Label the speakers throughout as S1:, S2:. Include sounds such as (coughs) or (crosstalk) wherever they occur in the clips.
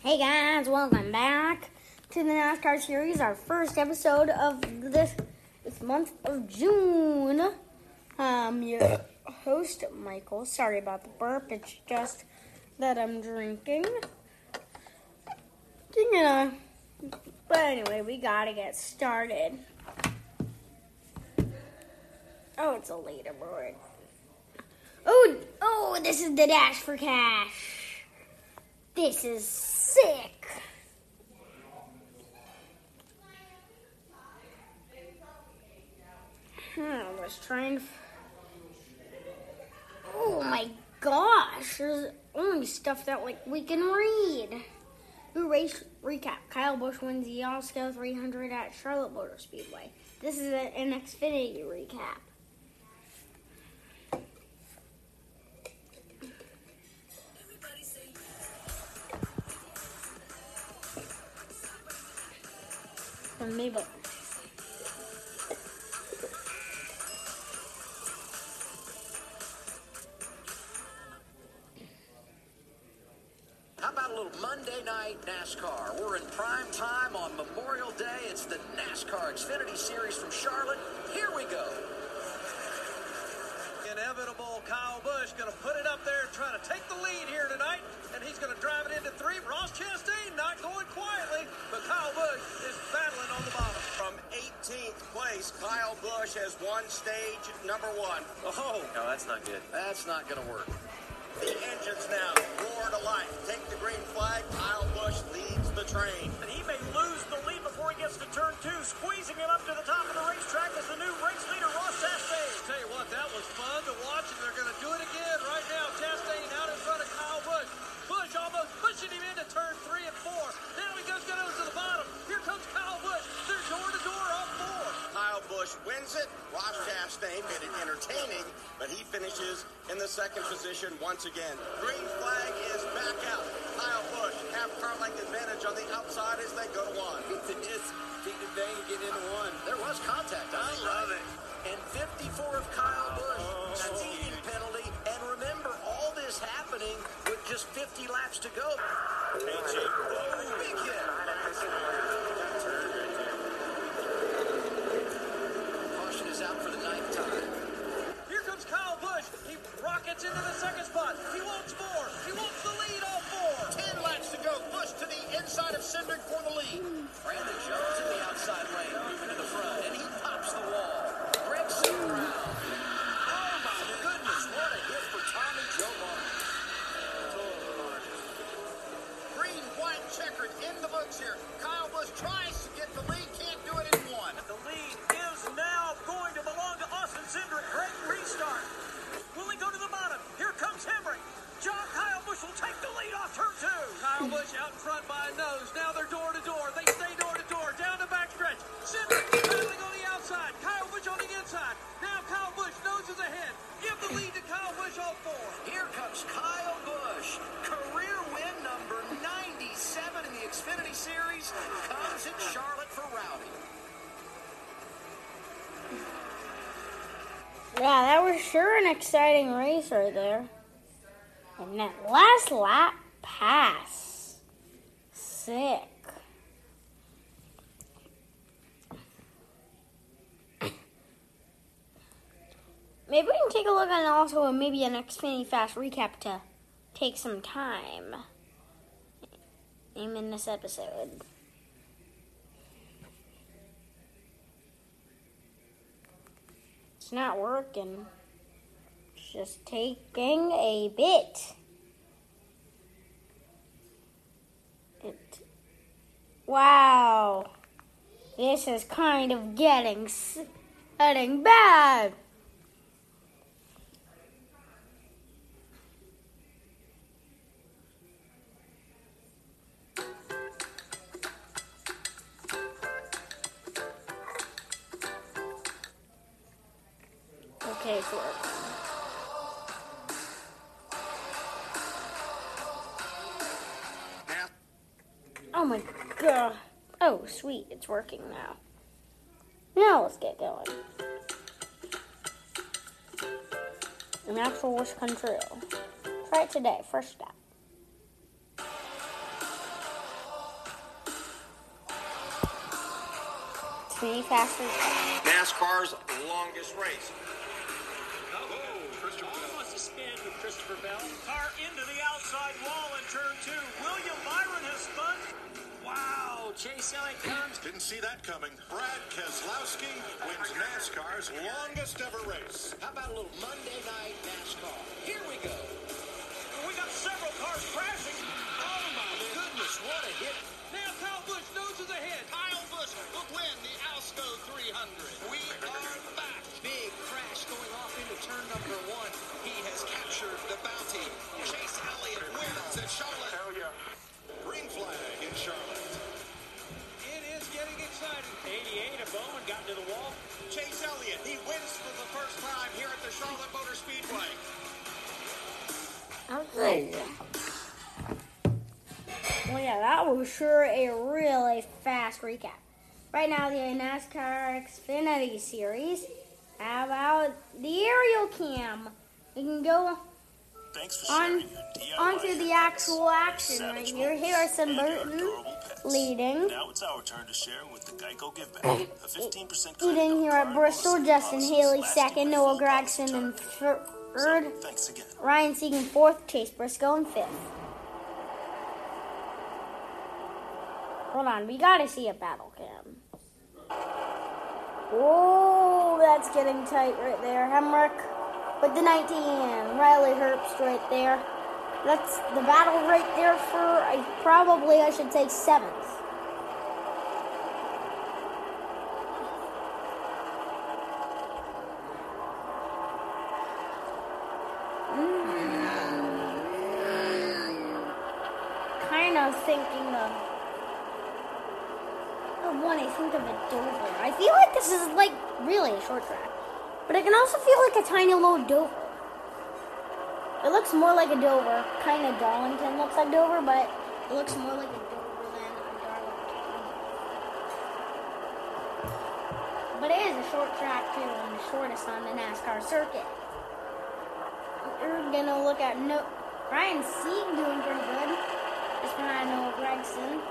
S1: Hey guys, welcome back to the NASCAR series, our first episode of this this month of June. Um, your host Michael. Sorry about the burp. It's just that I'm drinking. Yeah. But anyway, we gotta get started. Oh, it's a leaderboard. Oh, oh, this is the dash for cash. This is sick. Hmm, let's try and. Oh my gosh, there's only stuff that like we can read. New race recap. Kyle Busch wins the Alsco 300 at Charlotte Motor Speedway. This is an Xfinity recap. From Mabel.
S2: How about a little Monday night NASCAR? We're in prime time on Memorial Day. It's the NASCAR Xfinity Series from Charlotte. Here we go.
S3: Inevitable Kyle Busch going to put it up there and try to take the lead here tonight. And he's going to drive it into three. Ross Chastain not going quietly, but Kyle Busch is battling on the bottom.
S4: From 18th place, Kyle Busch has won stage number one.
S3: Oh,
S5: No, that's not good.
S2: That's not going to work.
S4: The engines now roar to life. Take the green flag. Kyle Busch leads the train.
S3: and he may
S4: second position once again. Green flag is back out. Kyle Busch half car length advantage on the outside as they go to one.
S5: It's Pete Dubay get into one.
S2: There was contact. I love it. And 54 of Kyle Busch, oh. speeding penalty. And remember, all this happening with just 50 laps to go. Big hit. Caution is out for the ninth time.
S3: Here comes Kyle Busch. He rockets into the second spot. He wants
S1: Yeah, that was sure an exciting race right there. And that last lap pass. Sick. Maybe we can take a look and also maybe an Xfinity Fast recap to take some time. Aim in this episode. It's not working. It's just taking a bit. It. Wow. This is kind of getting getting bad. Oh my god. Oh, sweet. It's working now. Now let's get going. Natural wish come true. Try it today. First step. Three faster.
S4: NASCAR's longest race.
S3: With Christopher Bell. Car into the outside wall in turn two. William Byron has spun. Wow, Chase Elliott comes.
S6: Didn't see that coming. Brad Keselowski wins NASCAR's longest ever race.
S2: How about a little Monday night Charlotte Motor Speedway.
S1: Okay. Well, yeah, that was sure a really fast recap. Right now, the NASCAR Xfinity Series. How about the aerial cam? We can go
S7: Thanks for
S1: on
S7: sharing your DIY
S1: onto the actual action right
S7: Savage
S1: here.
S7: moments
S1: Harrison
S7: and your
S1: Burton
S7: adorable pets.
S1: leading.
S7: Now it's our turn to share with the Geico Give Back. Oh. A 15% credit
S1: Leading here at Bristol, Justin Haley second, Noah Gragson in third,
S7: So, thanks again.
S1: Ryan Segan fourth, Chase Briscoe in fifth. Hold on, we gotta see a battle cam. Whoa, that's getting tight right there. Hemric with the 19, Riley Herbst right there. That's the battle right there for I probably I should say seventh. Mm. kind of thinking of of one. I think of a Dover. I feel like this is like really a short track, but I can also feel like a tiny little Dover. It looks more like a Dover. Kind of Darlington looks like Dover, but it looks more like a Dover than a Darlington. But it is a short track too, and the shortest on the NASCAR circuit. We're gonna look at no Ryan Sieg doing pretty good. Just behind Noah Gragson,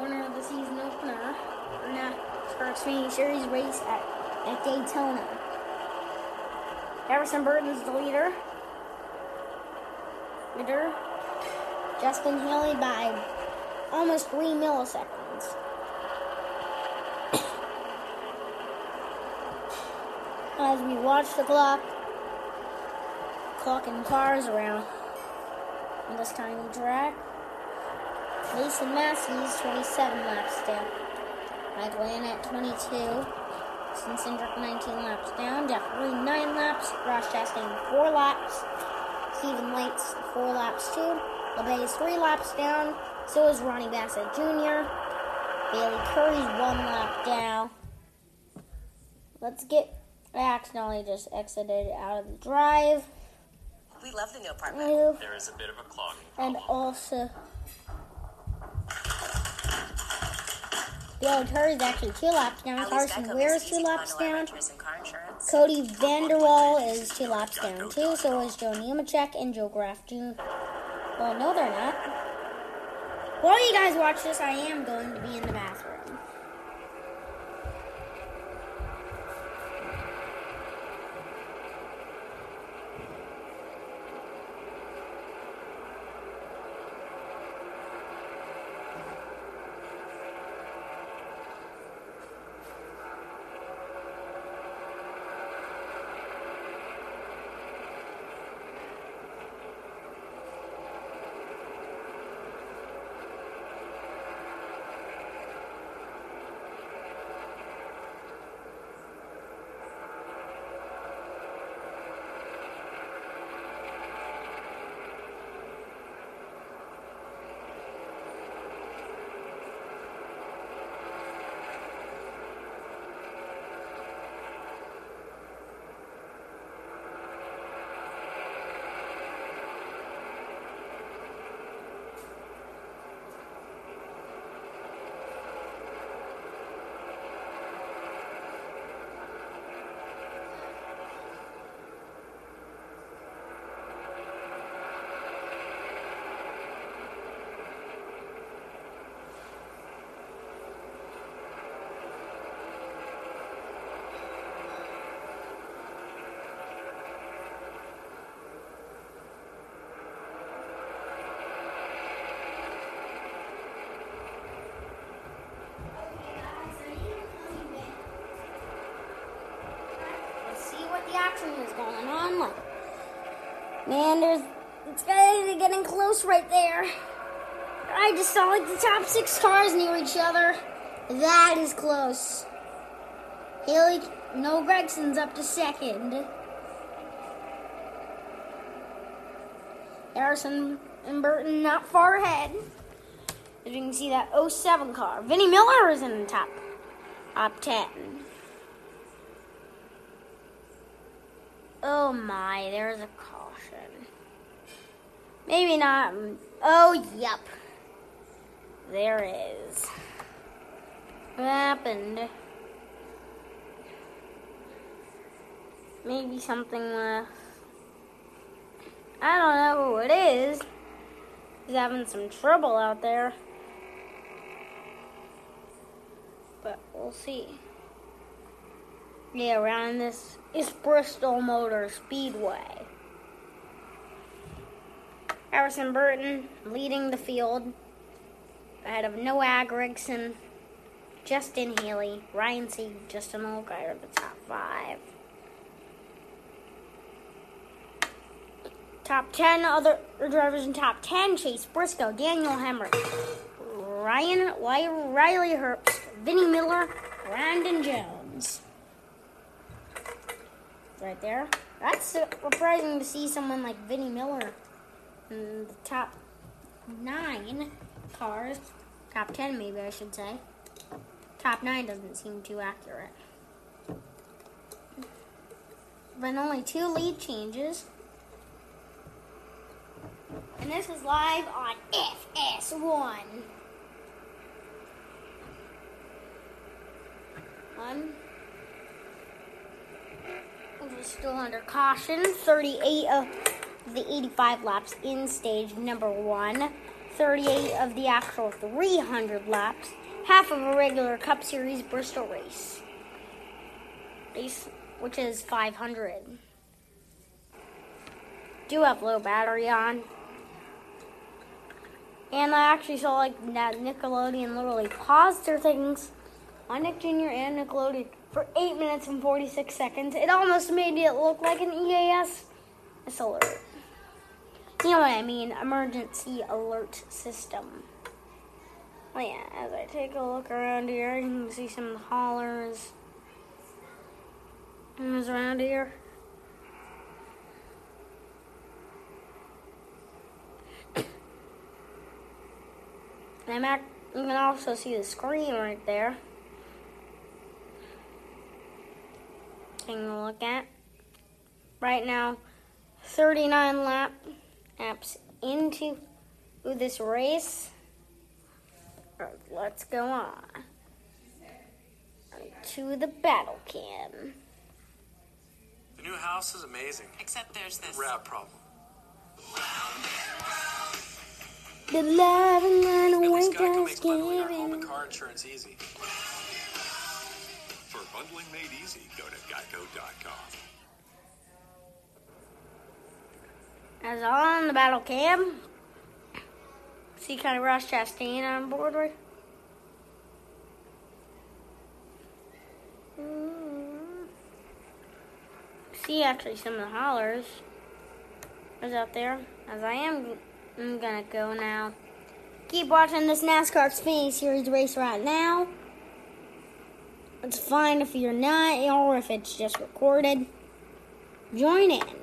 S1: winner of the season opener, or NASCAR Xfinity Series race at, at Daytona. Harrison Burton's the leader. Leader. Justin Haley by almost three milliseconds. (coughs) As we watch the clock, clocking cars around on this tiny track. Mason Massey's 27 laps down. Michael Annett 22. Cindric 19 laps down. Jeff Green 9 laps. Ross Chastain 4 laps. Stephen Leicht 4 laps too. LeBay's 3 laps down. So is Ronnie Bassett Jr. Bayley Currey's 1 lap down. Let's get. I accidentally just exited out of the drive.
S8: We love the new apartment.
S1: Move.
S5: There is a bit of a clogging
S1: And
S5: problem.
S1: Also, Bill Curry's actually two laps down.
S8: Least
S1: Carson Ware is two laps
S8: find the right
S1: down.
S8: renters and car insurance.
S1: Kody Vanderwal is two laps down too. So is Joe Nemechek and Joe Graf. Well, no, they're not. While you guys watch this, I am going to be in the bathroom. Action is going on. Like, man, there's it's getting, getting close right there. I just saw like the top six cars near each other. That is close. Haley, no Gragson's up to second. Harrison and Burton not far ahead. As you can see, that 07 car. Vinnie Miller is in the top, top 10. Oh my, there's a caution. Maybe not. Oh, yep. There is. What happened? Maybe something with. I don't know who it is. He's having some trouble out there. But we'll see. Yeah, around this is Bristol Motor Speedway. Harrison Burton leading the field ahead of Noah Gragson, Justin Haley, Ryan Sieg, Justin Allgaier are the top five. Top 10 other drivers in top 10 Chase Briscoe, Daniel Hemric, Ryan Riley Herbst, Vinnie Miller, Brandon Jones. Right there. That's surprising to see someone like Vinnie Miller in the top nine cars. Top 10, maybe I should say. Top 9 doesn't seem too accurate. But only two lead changes. And this is live on FS1. One. Still under caution. 38 of the 85 laps in stage number one. 38 of the actual 300 laps. Half of a regular Cup Series Bristol race. Race, which is 500. Do have low battery on. And I actually saw like that Nickelodeon literally paused their things on Nick Jr. and Nickelodeon for 8 minutes and 46 seconds. It almost made it look like an EAS alert. You know what I mean? Emergency alert system. Well, yeah, as I take a look around here, you can see some haulers. Who's around here? (coughs) I'm at, you can also see the screen right there. Taking a look at. Right now, 39 lap laps into this race. Let's go on to the battle cam.
S9: The new house is amazing.
S8: Except there's this.
S9: Rat problem.
S1: The love and run
S9: At
S1: away
S9: least Geico
S1: just
S9: makes bundling our home and car insurance easy.
S6: Bundling made easy, go to geico.com.
S1: As on the battle cam, see kind of Ross Chastain on board right. Mm. See actually some of the hollers is out there. As I am, I'm gonna go now. Keep watching this NASCAR Xfinity Series race right now. It's fine if you're not, or if it's just recorded. Join in.